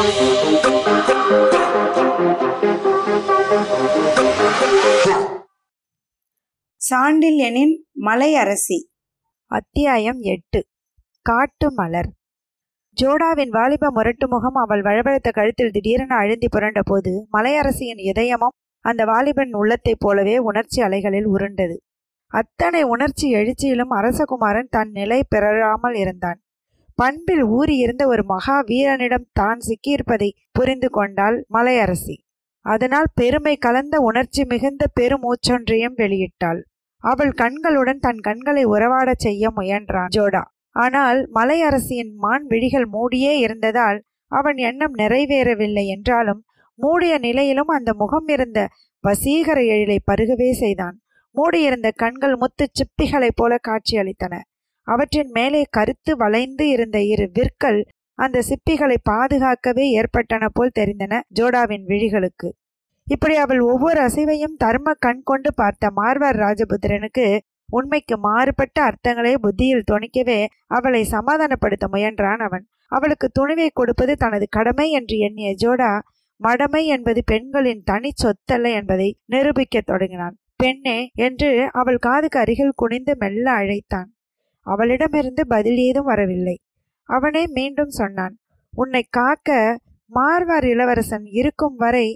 சாண்டில்யனின் மலையரசி அத்தியாயம் எட்டு. காட்டு மலர். ஜோடாவின் வாலிப முரட்டு முகம் அவள் வழவழுத்த கழுத்தில் திடீரென அழுந்தி புரண்ட போது மலையரசியின் இதயமும் அந்த வாலிபன் உள்ளத்தைப் போலவே உணர்ச்சி அலைகளில் உருண்டது. அத்தனை உணர்ச்சி எழுச்சியிலும் அரசகுமாரன் தன் நிலை பெறாமல் இருந்தான். பண்பில் ஊறியிருந்த ஒரு மகா வீரனிடம் தான் சிக்கியிருப்பதை புரிந்து கொண்டாள் மலையரசி. அதனால் பெருமை கலந்த உணர்ச்சி மிகுந்த பெருமூச்சொன்றையும் வெளியிட்டாள். அவள் கண்களுடன் தன் கண்களை உறவாடச் செய்ய முயன்றான் ஜோடா. ஆனால் மலையரசியின் மான் விழிகள் மூடியே இருந்ததால் அவன் எண்ணம் நிறைவேறவில்லை என்றாலும் மூடிய நிலையிலும் அந்த முகம் இருந்த வசீகர எழிலை பருகவே செய்தான். மூடியிருந்த கண்கள் முத்து சிப்பிகளைப் போல காட்சியளித்தன. அவற்றின் மேலே கருத்து வளைந்து இருந்த இரு விற்கள் அந்த சிப்பிகளை பாதுகாக்கவே ஏற்பட்டன போல் தெரிந்தன ஜோடாவின் விழிகளுக்கு. இப்படி அவள் ஒவ்வொரு அசைவையும் தர்ம கண் கொண்டு பார்த்த மார்வார் ராஜபுத்திரனுக்கு உண்மைக்கு மாறுபட்ட அர்த்தங்களை புத்தியில் துணிக்கவே அவளை சமாதானப்படுத்த முயன்றான் அவன். அவளுக்கு துணிவை கொடுப்பது தனது கடமை என்று எண்ணிய ஜோடா மடமை என்பது பெண்களின் தனி சொத்தல்ல என்பதை நிரூபிக்கத் தொடங்கினான். பெண்ணே என்று அவள் காதுக்கு அருகில் குனிந்து மெல்ல அழைத்தான். அவளிடமிருந்து பதில் ஏதும் வரவில்லை. அவனே மீண்டும் சொன்னான் உன்னை காக்க மார்வார் இளவரசன் இருக்கும் வரை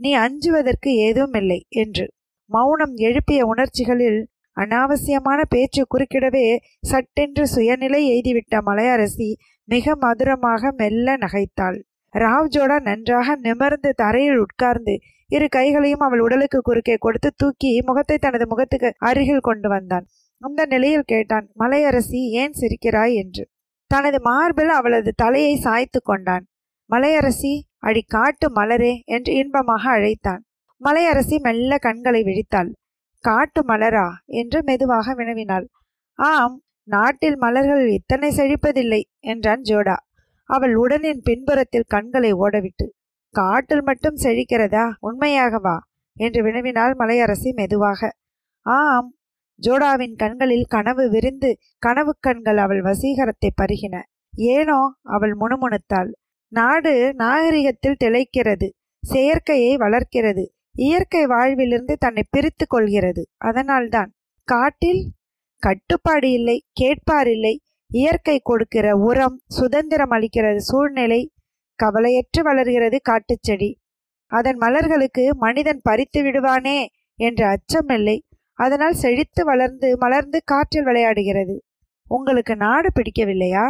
நீ அஞ்சுவதற்கு ஏதும் இல்லை என்று. மௌனம் எழுப்பிய உணர்ச்சிகளில் அனாவசியமான பேச்சு குறுக்கிடவே சட்டென்று சுயநிலை எய்திவிட்ட மலையரசி மிக மதுரமாக மெல்ல நகைத்தாள். ராவ்ஜோடா நன்றாக நிமிர்ந்து தரையில் உட்கார்ந்து இரு கைகளையும் அவள் உடலுக்கு குறுக்கே கொடுத்து தூக்கி முகத்தை தனது முகத்துக்கு அருகில் கொண்டு வந்தான். அந்த நிலையில் கேட்டான் மலையரசி ஏன் சிரிக்கிறாய்? என்று. தனது மார்பில் அவளது தலையை சாய்த்து கொண்டான். மலையரசி அடி காட்டு மலரே என்று இன்பமாக அழைத்தான். மலையரசி மெல்ல கண்களை விழித்தாள். காட்டு மலரா? என்று மெதுவாக வினவினாள். ஆம் நாட்டில் மலர்கள் இத்தனை செழிப்பதில்லை என்றான் ஜோடா. அவள் உடனின் பின்புறத்தில் கண்களை ஓடவிட்டு காட்டில் மட்டும் செழிக்கிறதா? உண்மையாகவா? என்று வினவினாள் மலையரசி மெதுவாக. ஆம் ஜோடாவின் கண்களில் கனவு விரிந்து கனவு கண்கள் அவள் வசீகரத்தை பருகின. ஏனோ அவள் முணுமுணுத்தாள். நாடு நாகரிகத்தில் திளைக்கிறது. செயற்கையை வளர்க்கிறது. இயற்கை வாழ்விலிருந்து தன்னை பிரித்து கொள்கிறது. அதனால்தான் காட்டில் கட்டுப்பாடு இல்லை கேட்பார் இல்லை. இயற்கை கொடுக்கிற உரம் சுதந்திரம் அளிக்கிறது சூழ்நிலை கவலையற்று வளர்கிறது காட்டுச்செடி அதன் மலர்களுக்கு மனிதன் பறித்து விடுவானே என்ற அச்சமில்லை அதனால் செழித்து வளர்ந்து மலர்ந்து காற்றில் விளையாடுகிறது. உங்களுக்கு நாடு பிடிக்கவில்லையா?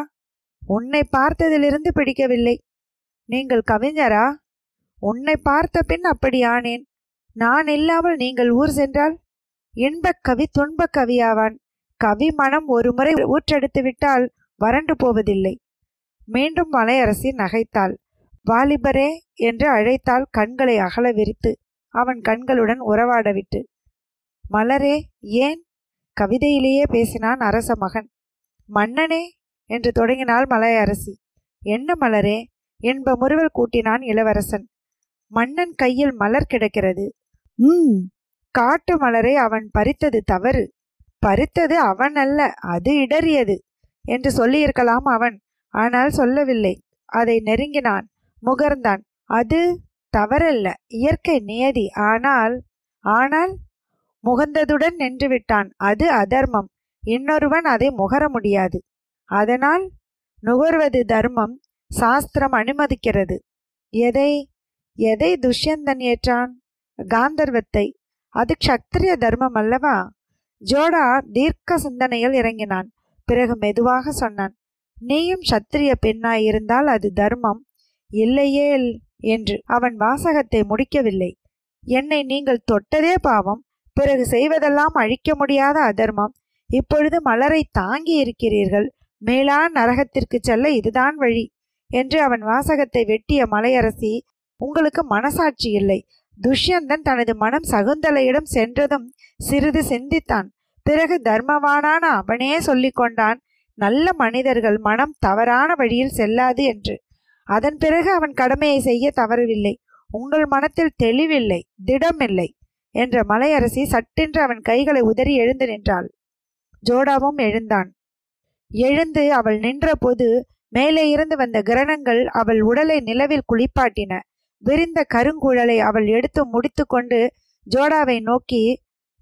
உன்னை பார்த்ததிலிருந்து பிடிக்கவில்லை. நீங்கள் கவிஞரா? உன்னை பார்த்த பின் அப்படியானேன் நான் இல்லாமல் நீங்கள் ஊர் சென்றால்? இன்பக் கவி துன்பக் கவியாவான். கவி மனம் ஒருமுறை ஊற்றெடுத்து விட்டால் வறண்டு போவதில்லை. மீண்டும் மலையரசி நகைத்தாள். வாலிபரே என்று அழைத்தால் கண்களை அகல விரித்து. அவன் கண்களுடன் உறவாடவிட்டு மலரே ஏன்? கவிதையிலேயே பேசினான் அரச மகன். மன்னனே என்று தொடங்கினாள் மலையரசி என்ன மலரே? என்ப முறுவல் கூட்டினான் இளவரசன். மன்னன் கையில் மலர் கிடக்கிறது. ம் காட்டு மலரை அவன் பறித்தது தவறு. பறித்தது அவன் அல்ல அது இடறியது என்று சொல்லியிருக்கலாம் அவன். ஆனால் சொல்லவில்லை. அதை நெருங்கினான் முகர்ந்தான். அது தவறல்ல இயற்கை நியதி. ஆனால் ஆனால் முகந்ததுடன் நின்று விட்டான். அது அதர்மம். இன்னொருவன் அதை முகர முடியாது. அதனால் நுகர்வது தர்மம் சாஸ்திரம் அனுமதிக்கிறது. எதை? எதை துஷ்யந்தன் ஏற்றான்? காந்தர்வத்தை. அது க்ஷத்திரிய தர்மம் அல்லவா? ஜோடா தீர்க்க சிந்தனையில் இறங்கினான். பிறகு மெதுவாக சொன்னான் நீயும் சத்திரிய பெண்ணாய் இருந்தால் அது தர்மம். இல்லையேல் என்று. அவன் வாசகத்தை முடிக்கவில்லை. என்னை நீங்கள் தொட்டதே பாவம். பிறகு செய்வதெல்லாம் அழிக்க முடியாத அதர்மம். இப்பொழுது மலரை தாங்கி இருக்கிறீர்கள். மேலான் நரகத்திற்கு செல்ல இதுதான் வழி என்று அவன் வாசகத்தை வெட்டிய மலையரசி உங்களுக்கு மனசாட்சி இல்லை. துஷ்யந்தன் தனது மனம் சகுந்தலையிடம் சென்றதும் சிறிது சிந்தித்தான். பிறகு தர்மவானான அவனே சொல்லிக்கொண்டான் நல்ல மனிதர்கள் மனம் தவறான வழியில் செல்லாது என்று. அதன் பிறகு அவன் கடமையை செய்ய தவறவில்லை உங்கள் மனத்தில் தெளிவில்லை திடமில்லை. என்ற மலையரசி சட்டென்று அவன் கைகளை உதறி எழுந்து நின்றாள். ஜோடாவும் எழுந்தான். எழுந்து அவள் நின்றபோது மேலே இருந்து வந்த கிரணங்கள் அவள் உடலை நிலவில் குளிப்பாட்டின. விரிந்த கருங்குழலை அவள் எடுத்து முடித்துக்கொண்டு ஜோடாவை நோக்கி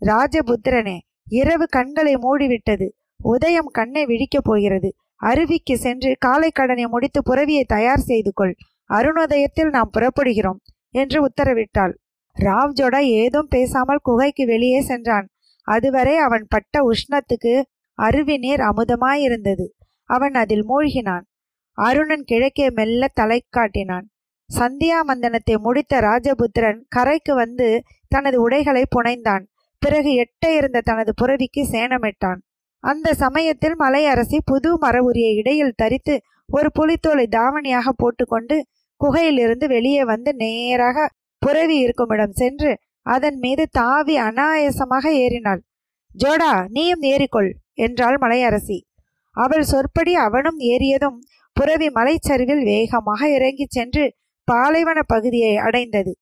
ராஜபுத்திரனே இரவு கண்களை மூடிவிட்டது. உதயம் கண்ணை விழிக்கப் போகிறது. அருவிக்கு சென்று காலை கடனை முடித்து புறவியை தயார் செய்து கொள். அருணோதயத்தில் நாம் புறப்படுகிறோம் என்று உத்தரவிட்டாள். ராவ்ஜோடா ஏதும் பேசாமல் குகைக்கு வெளியே சென்றான். அதுவரை அவன் பட்ட உஷ்ணத்துக்கு அருவி நீர் அமுதமாயிருந்தது. அவன் அதில் மூழ்கினான். அருணன் கிழக்கே மெல்ல தலை காட்டினான். சந்தியா மந்தனத்தை முடித்த ராஜபுத்திரன் கரைக்கு வந்து தனது உடைகளை புனைந்தான். பிறகு எட்ட இருந்த தனது புறவிக்கு சேனமிட்டான் அந்த சமயத்தில் மலையரசி புது மர இடையில் தரித்து ஒரு புலித்தோலை தாவணியாக போட்டுக்கொண்டு குகையிலிருந்து வெளியே வந்து நேராக புறவி இருக்குமிடம் சென்று அதன் மீது தாவி அனாயசமாக ஏறினாள். ஜோடா நீயும் ஏறிக்கொள் என்றாள் மலையரசி. அவள் சொற்படி அவனும் ஏறியதும் புறவி மலைச்சரிவில் வேகமாக இறங்கிச் சென்று பாலைவன பகுதியை அடைந்தது.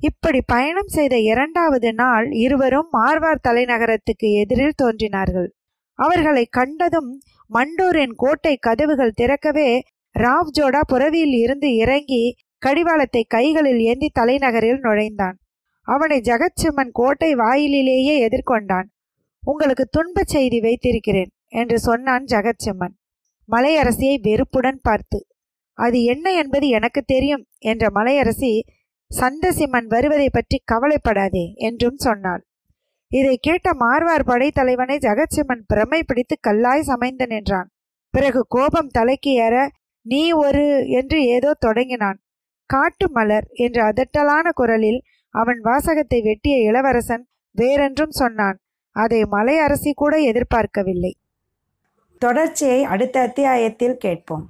இப்படி பயணம் செய்த இரண்டாவது நாள் இருவரும் மார்வார் தலைநகரத்துக்கு எதிரில் தோன்றினார்கள். அவர்களை கண்டதும் மண்டூரின் கோட்டை கதவுகள் திறக்கவே ராவ் ஜோடா புறவியில் இருந்து இறங்கி கடிவாளத்தை கைகளில் ஏந்தி தலைநகரில் நுழைந்தான். அவனை ஜெகச்சிம்மன் கோட்டை வாயிலிலேயே எதிர்கொண்டான். உங்களுக்கு துன்பச் செய்தி வைத்திருக்கிறேன் என்று சொன்னான் ஜெகச்சிம்மன் மலையரசியை வெறுப்புடன் பார்த்து அது என்ன என்பது எனக்கு தெரியும் என்ற மலையரசி சந்தசிம்மன் வருவதை பற்றி கவலைப்படாதே என்றும் சொன்னாள். இதை கேட்ட மார்வார் படைத்தலைவனை ஜெகச்சிம்மன் பிரமை பிடித்து கல்லாய் சமைந்து நின்றான். பிறகு கோபம் தலைக்கு ஏற நீ ஒரு என்று ஏதோ தொடங்கினான். காட்டு மலர் என்ற அதட்டலான குரலில் அவன் வாசகத்தை வெட்டிய இளவரசன் வேறென்றும் சொன்னான். அதை மலை அரசி கூட எதிர்பார்க்கவில்லை. தொடர்ச்சியை அடுத்த அத்தியாயத்தில் கேட்போம்.